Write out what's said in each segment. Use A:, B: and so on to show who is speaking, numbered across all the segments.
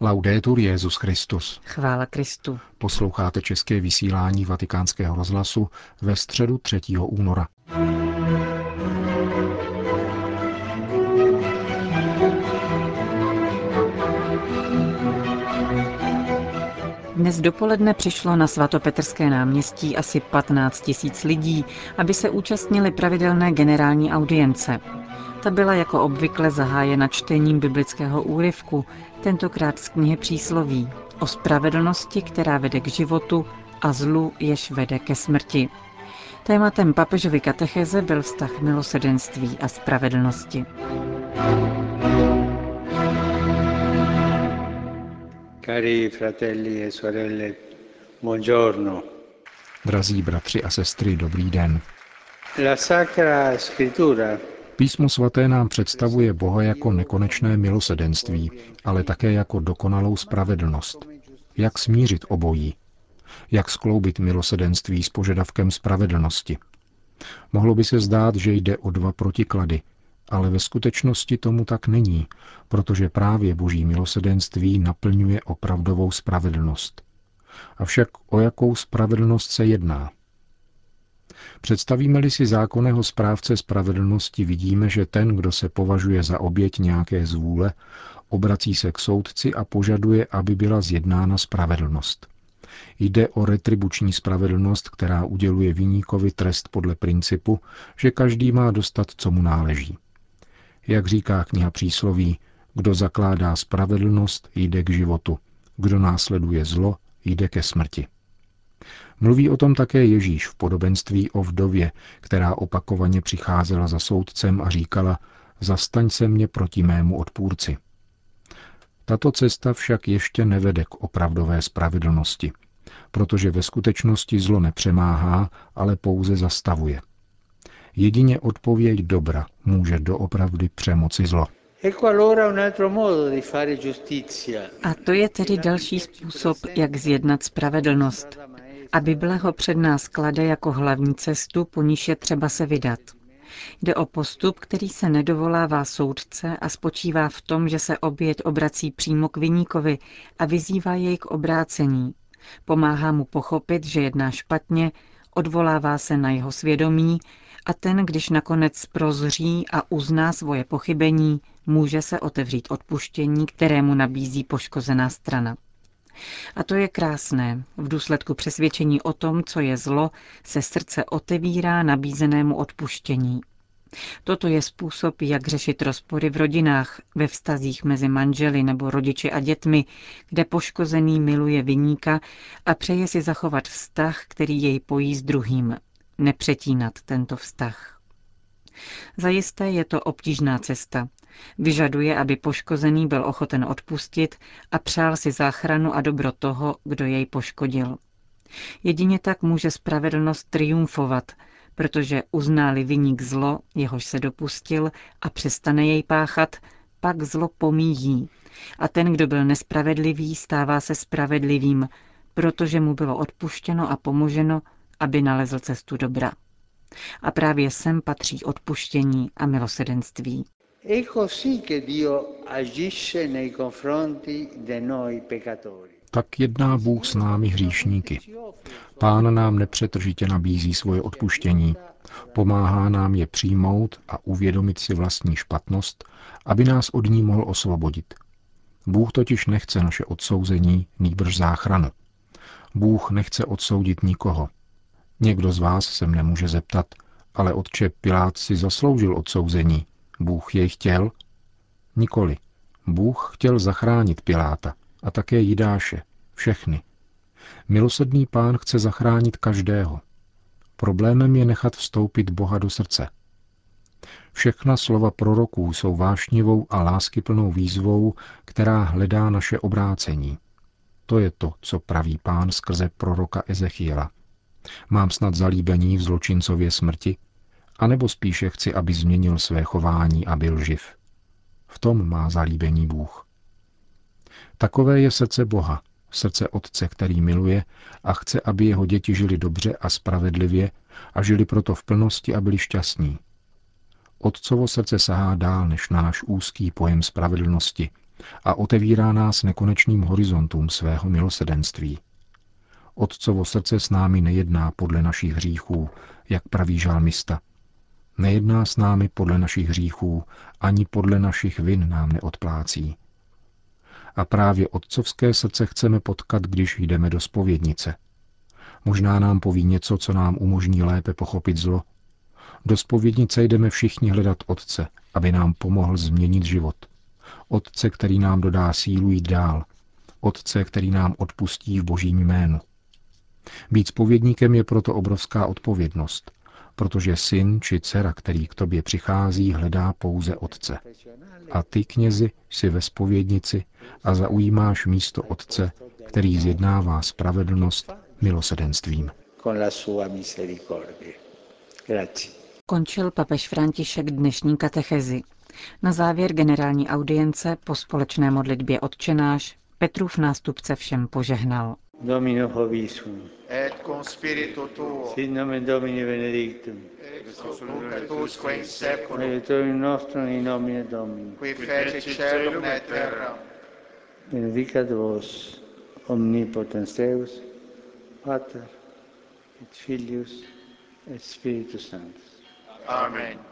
A: Laudetur Jezus Christus.
B: Chvála Kristu.
A: Posloucháte české vysílání Vatikánského rozhlasu ve středu 3. února.
B: Dnes dopoledne přišlo na svatopetrské náměstí asi 15 tisíc lidí, aby se účastnili pravidelné generální audience. Ta byla jako obvykle zahájena čtením biblického úryvku, tentokrát z knihy přísloví, o spravedlnosti, která vede k životu a zlu, jež vede ke smrti. Tématem papežovy katecheze byl vztah milosedenství a spravedlnosti.
A: Cari fratelli e sorelle, buongiorno. Drazí bratři a sestry, dobrý den.
C: La Sacra Scrittura
A: Písmo svaté nám představuje Boha jako nekonečné milosedenství, ale také jako dokonalou spravedlnost. Jak smířit obojí? Jak skloubit milosedenství s požadavkem spravedlnosti? Mohlo by se zdát, že jde o dva protiklady, ale ve skutečnosti tomu tak není, protože právě boží milosedenství naplňuje opravdovou spravedlnost. Avšak o jakou spravedlnost se jedná? Představíme-li si zákonného správce spravedlnosti, vidíme, že ten, kdo se považuje za oběť nějaké zvůle, obrací se k soudci a požaduje, aby byla zjednána spravedlnost. Jde o retribuční spravedlnost, která uděluje viníkovi trest podle principu, že každý má dostat, co mu náleží. Jak říká kniha přísloví, kdo zakládá spravedlnost, jde k životu, kdo následuje zlo, jde ke smrti. Mluví o tom také Ježíš v podobenství o vdově, která opakovaně přicházela za soudcem a říkala, zastaň se mě proti mému odpůrci. Tato cesta však ještě nevede k opravdové spravedlnosti, protože ve skutečnosti zlo nepřemáhá, ale pouze zastavuje. Jedině odpověď dobra může doopravdy přemoci zlo.
B: A to je tedy další způsob, jak zjednat spravedlnost. A Bible ho před nás klade jako hlavní cestu, po níž je třeba se vydat. Jde o postup, který se nedovolává soudce a spočívá v tom, že se oběť obrací přímo k viníkovi a vyzývá jej k obrácení. Pomáhá mu pochopit, že jedná špatně, odvolává se na jeho svědomí a ten, když nakonec prozří a uzná svoje pochybení, může se otevřít odpuštění, kterému nabízí poškozená strana. A to je krásné. V důsledku přesvědčení o tom, co je zlo, se srdce otevírá nabízenému odpuštění. Toto je způsob, jak řešit rozpory v rodinách, ve vztazích mezi manželi nebo rodiči a dětmi, kde poškozený miluje vyníka a přeje si zachovat vztah, který jej pojí s druhým. Nepřetínat tento vztah. Zajisté je to obtížná cesta. Vyžaduje, aby poškozený byl ochoten odpustit a přál si záchranu a dobro toho, kdo jej poškodil. Jedině tak může spravedlnost triumfovat, protože uználi vyník zlo, jehož se dopustil a přestane jej páchat, pak zlo pomíjí. A ten, kdo byl nespravedlivý, stává se spravedlivým, protože mu bylo odpuštěno a pomoženo, aby nalezl cestu dobra. A právě sem patří odpuštění a milosedenství.
A: Tak jedná Bůh s námi hříšníky. Pán nám nepřetržitě nabízí svoje odpuštění, pomáhá nám je přijmout a uvědomit si vlastní špatnost, aby nás od ní mohl osvobodit. Bůh totiž nechce naše odsouzení, nýbrž záchranu. Bůh nechce odsoudit nikoho. Někdo z vás se mne může zeptat, ale otče Pilát si zasloužil odsouzení. Bůh jej chtěl? Nikoli. Bůh chtěl zachránit Piláta a také Jidáše, všechny. Milosedný pán chce zachránit každého. Problémem je nechat vstoupit Boha do srdce. Všechna slova proroků jsou vášnivou a láskyplnou výzvou, která hledá naše obrácení. To je to, co praví pán skrze proroka Ezechiela. Mám snad zalíbení v zločincově smrti? A nebo spíše chci, aby změnil své chování a byl živ? V tom má zalíbení Bůh. Takové je srdce Boha, srdce Otce, který miluje a chce, aby jeho děti žili dobře a spravedlivě a žili proto v plnosti a byli šťastní. Otcovo srdce sahá dál než náš úzký pojem spravedlnosti a otevírá nás nekonečným horizontům svého milosedenství. Otcovo srdce s námi nejedná podle našich hříchů, jak praví žálmista. Nejedná s námi podle našich hříchů, ani podle našich vin nám neodplácí. A právě otcovské srdce chceme potkat, když jdeme do spovědnice. Možná nám poví něco, co nám umožní lépe pochopit zlo. Do spovědnice jdeme všichni hledat Otce, aby nám pomohl změnit život. Otce, který nám dodá sílu jít dál. Otce, který nám odpustí v božím jménu. Být spovědníkem je proto obrovská odpovědnost, protože syn či dcera, který k tobě přichází, hledá pouze Otce. A ty, knězi, jsi ve spovědnici a zaujímáš místo Otce, který zjednává spravedlnost milosedenstvím.
B: Končil papež František dnešní katechezi. Na závěr generální audience po společné modlitbě odčenáš Petrův nástupce všem požehnal.
C: Domino hovisum.
D: Et cum spiritu tuo.
C: Sit nomen Domini benedictum.
D: Ex hoc in seculum.
C: Aiutorium nostrum in nomine Domini.
D: Qui feci celum et terra.
C: Benedicat vos omnipotens Deus, Pater et Filius et Spiritus Sanctus.
D: Amen.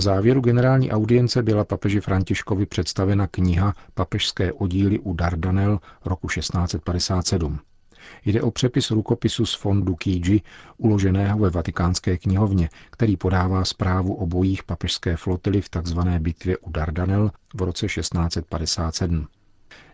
A: Závěru generální audience byla papeži Františkovi představena kniha Papežské oddíly u Dardanel roku 1657. Jde o přepis rukopisu z fondu Kýji, uloženého ve vatikánské knihovně, který podává zprávu o bojích papežské flotily v tzv. bitvě u Dardanel v roce 1657.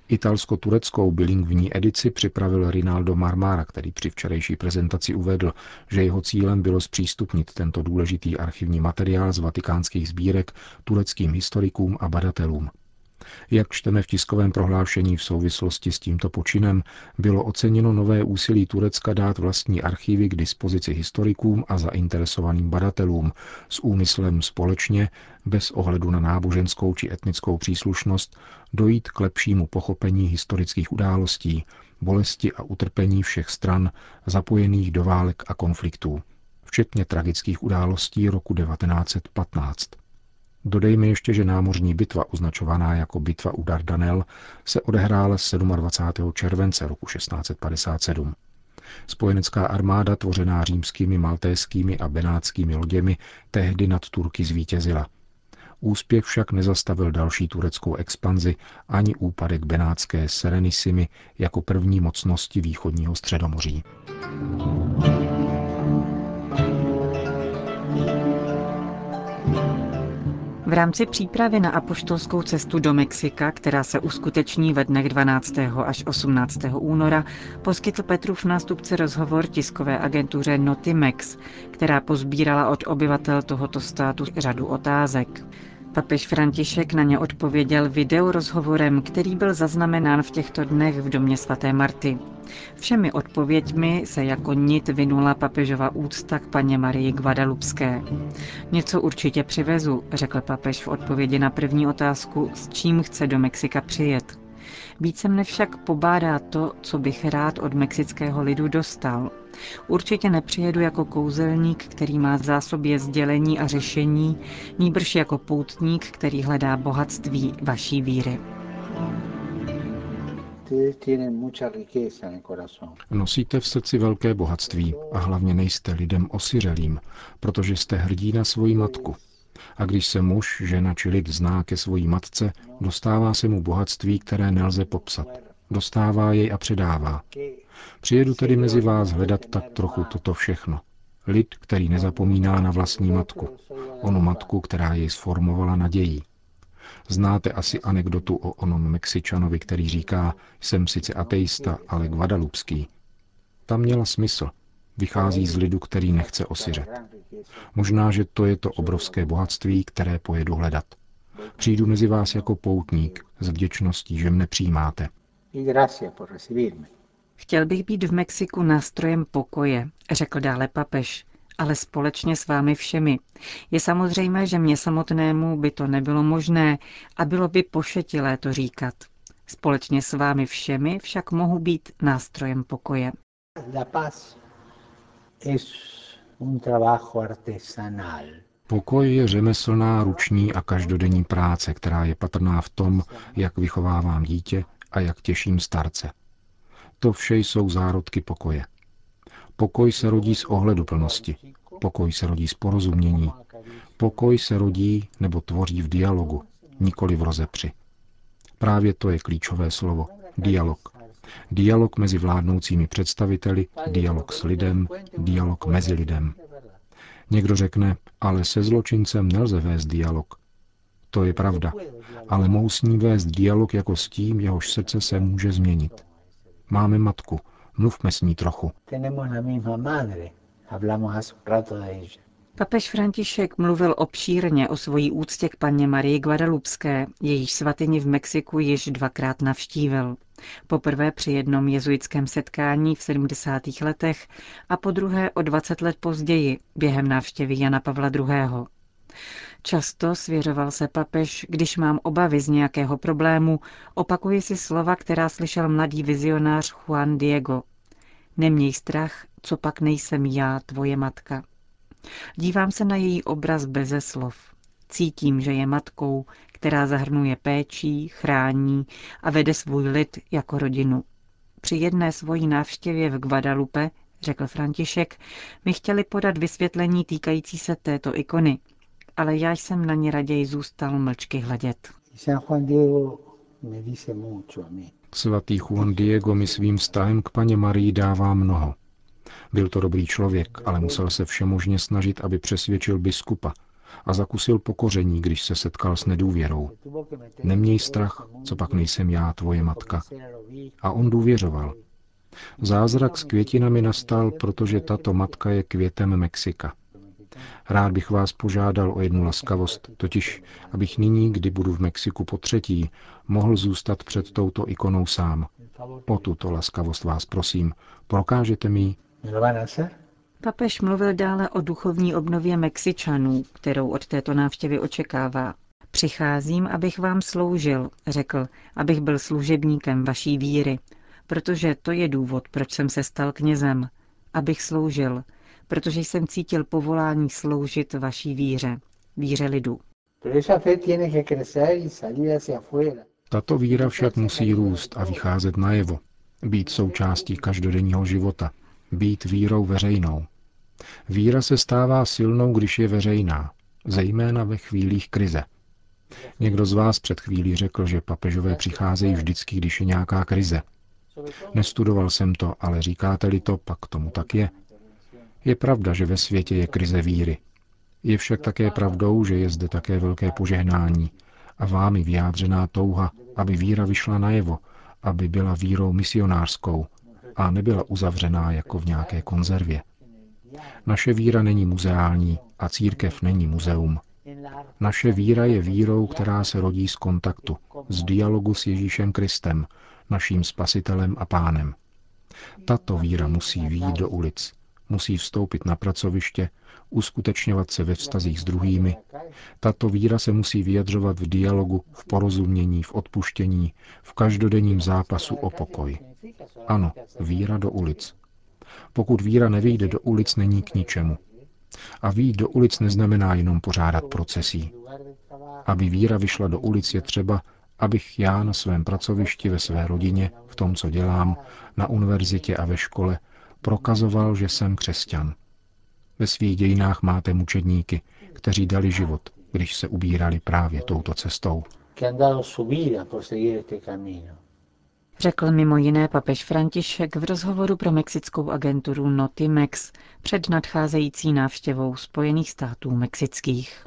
A: Italsko-tureckou bilingvní edici připravil Rinaldo Marmara, který při včerejší prezentaci uvedl, že jeho cílem bylo zpřístupnit tento důležitý archivní materiál z vatikánských sbírek tureckým historikům a badatelům. Jak čteme v tiskovém prohlášení v souvislosti s tímto počinem, bylo oceněno nové úsilí Turecka dát vlastní archivy k dispozici historikům a zainteresovaným badatelům s úmyslem společně, bez ohledu na náboženskou či etnickou příslušnost, dojít k lepšímu pochopení historických událostí, bolesti a utrpení všech stran zapojených do válek a konfliktů, včetně tragických událostí roku 1915. Dodejme ještě, že námořní bitva, označovaná jako bitva u Dardanel, se odehrála 27. července roku 1657. Spojenecká armáda, tvořená římskými, maltéskými a benátskými loděmi, tehdy nad Turky zvítězila. Úspěch však nezastavil další tureckou expanzi ani úpadek benátské Serenissimy jako první mocnosti východního středomoří.
B: V rámci přípravy na apoštolskou cestu do Mexika, která se uskuteční ve dnech 12. až 18. února, poskytl Petrův nástupce rozhovor tiskové agentuře Notimex, která pozbírala od obyvatel tohoto státu řadu otázek. Papež František na ně odpověděl videorozhovorem, který byl zaznamenán v těchto dnech v domě svaté Marty. Všemi odpověďmi se jako nit vynula papežova úcta k paně Marii Guadalupské. Něco určitě přivezu, řekl papež v odpovědi na první otázku, s čím chce do Mexika přijet. Více mne však pobádá to, co bych rád od mexického lidu dostal. Určitě nepřijedu jako kouzelník, který má v zásobě sdělení a řešení, níbrž jako poutník, který hledá bohatství vaší víry.
A: Nosíte v srdci velké bohatství a hlavně nejste lidem osiřelým, protože jste hrdí na svoji matku. A když se muž, žena či lid zná ke svojí matce, dostává se mu bohatství, které nelze popsat. Dostává jej a předává. Přijedu tedy mezi vás hledat tak trochu toto všechno. Lid, který nezapomíná na vlastní matku. Onu matku, která jej sformovala nadějí. Znáte asi anekdotu o onom Mexičanovi, který říká, jsem sice ateista, ale guadalupský. Tam měla smysl. Vychází z lidu, který nechce osiřet. Možná, že to je to obrovské bohatství, které pojedu hledat. Přijdu mezi vás jako poutník s vděčností, že mne přijímáte.
B: Chtěl bych být v Mexiku nástrojem pokoje, řekl dále papež, ale společně s vámi všemi. Je samozřejmé, že mě samotnému by to nebylo možné a bylo by pošetilé to říkat. Společně s vámi všemi však mohu být nástrojem pokoje.
A: Pokoj je řemeslná, ruční a každodenní práce, která je patrná v tom, jak vychovávám dítě a jak těším starce. To vše jsou zárodky pokoje. Pokoj se rodí z ohleduplnosti. Pokoj se rodí z porozumění. Pokoj se rodí nebo tvoří v dialogu, nikoli v rozepři. Právě to je klíčové slovo. Dialog. Dialog mezi vládnoucími představiteli, dialog s lidem, dialog mezi lidem. Někdo řekne, ale se zločincem nelze vést dialog. To je pravda, ale mohu s ním vést dialog jako s tím, jehož srdce se může změnit. Máme matku, mluvme s ní trochu.
B: Papež František mluvil obšírně o svojí úctě k paně Marii Guadalupské, jejíž svatyni v Mexiku již dvakrát navštívil. Poprvé při jednom jezuitském setkání v 70. letech a po druhé o 20 let později během návštěvy Jana Pavla II. Často svěřoval se papež, když mám obavy z nějakého problému, opakuji si slova, která slyšel mladý vizionář Juan Diego. Neměj strach, co pak nejsem já, tvoje matka. Dívám se na její obraz beze slov. Cítím, že je matkou, která zahrnuje péčí, chrání a vede svůj lid jako rodinu. Při jedné svojí návštěvě v Guadalupe, řekl František, mi chtěli podat vysvětlení týkající se této ikony, ale já jsem na ně raději zůstal mlčky hledět.
A: Svatý Juan Diego mi svým vztahem k paně Marii dává mnoho. Byl to dobrý člověk, ale musel se všemožně snažit, aby přesvědčil biskupa a zakusil pokoření, když se setkal s nedůvěrou. Neměj strach, co pak nejsem já, tvoje matka. A on důvěřoval. Zázrak s květinami nastal, protože tato matka je květem Mexika. Rád bych vás požádal o jednu laskavost, totiž, abych nyní, kdy budu v Mexiku po třetí, mohl zůstat před touto ikonou sám. O tuto laskavost vás prosím, prokážete mi
B: Papež mluvil dále o duchovní obnově Mexičanů, kterou od této návštěvy očekává. Přicházím, abych vám sloužil, řekl, abych byl služebníkem vaší víry, protože to je důvod, proč jsem se stal knězem, abych sloužil, protože jsem cítil povolání sloužit vaší víře, víře lidu.
A: Tato víra však musí růst a vycházet najevo, být součástí každodenního života, být vírou veřejnou. Víra se stává silnou, když je veřejná, zejména ve chvílích krize. Někdo z vás před chvílí řekl, že papežové přicházejí vždycky, když je nějaká krize. Nestudoval jsem to, ale říkáte-li to, pak tomu tak je. Je pravda, že ve světě je krize víry. Je však také pravdou, že je zde také velké požehnání a vámi vyjádřená touha, aby víra vyšla najevo, aby byla vírou misionářskou a nebyla uzavřená jako v nějaké konzervě. Naše víra není muzeální a církev není muzeum. Naše víra je vírou, která se rodí z kontaktu, z dialogu s Ježíšem Kristem, naším spasitelem a pánem. Tato víra musí výjít do ulic, musí vstoupit na pracoviště, uskutečňovat se ve vztazích s druhými. Tato víra se musí vyjadřovat v dialogu, v porozumění, v odpuštění, v každodenním zápasu o pokoj. Ano, víra do ulic. Pokud víra nevyjde do ulic, není k ničemu. A výjít do ulic neznamená jenom pořádat procesí. Aby víra vyšla do ulic, je třeba, abych já na svém pracovišti, ve své rodině, v tom, co dělám, na univerzitě a ve škole, prokazoval, že jsem křesťan. Ve svých dějinách máte mučedníky, kteří dali život, když se ubírali právě touto cestou.
B: Řekl mimo jiné papež František v rozhovoru pro mexickou agenturu Notimex před nadcházející návštěvou Spojených států mexických.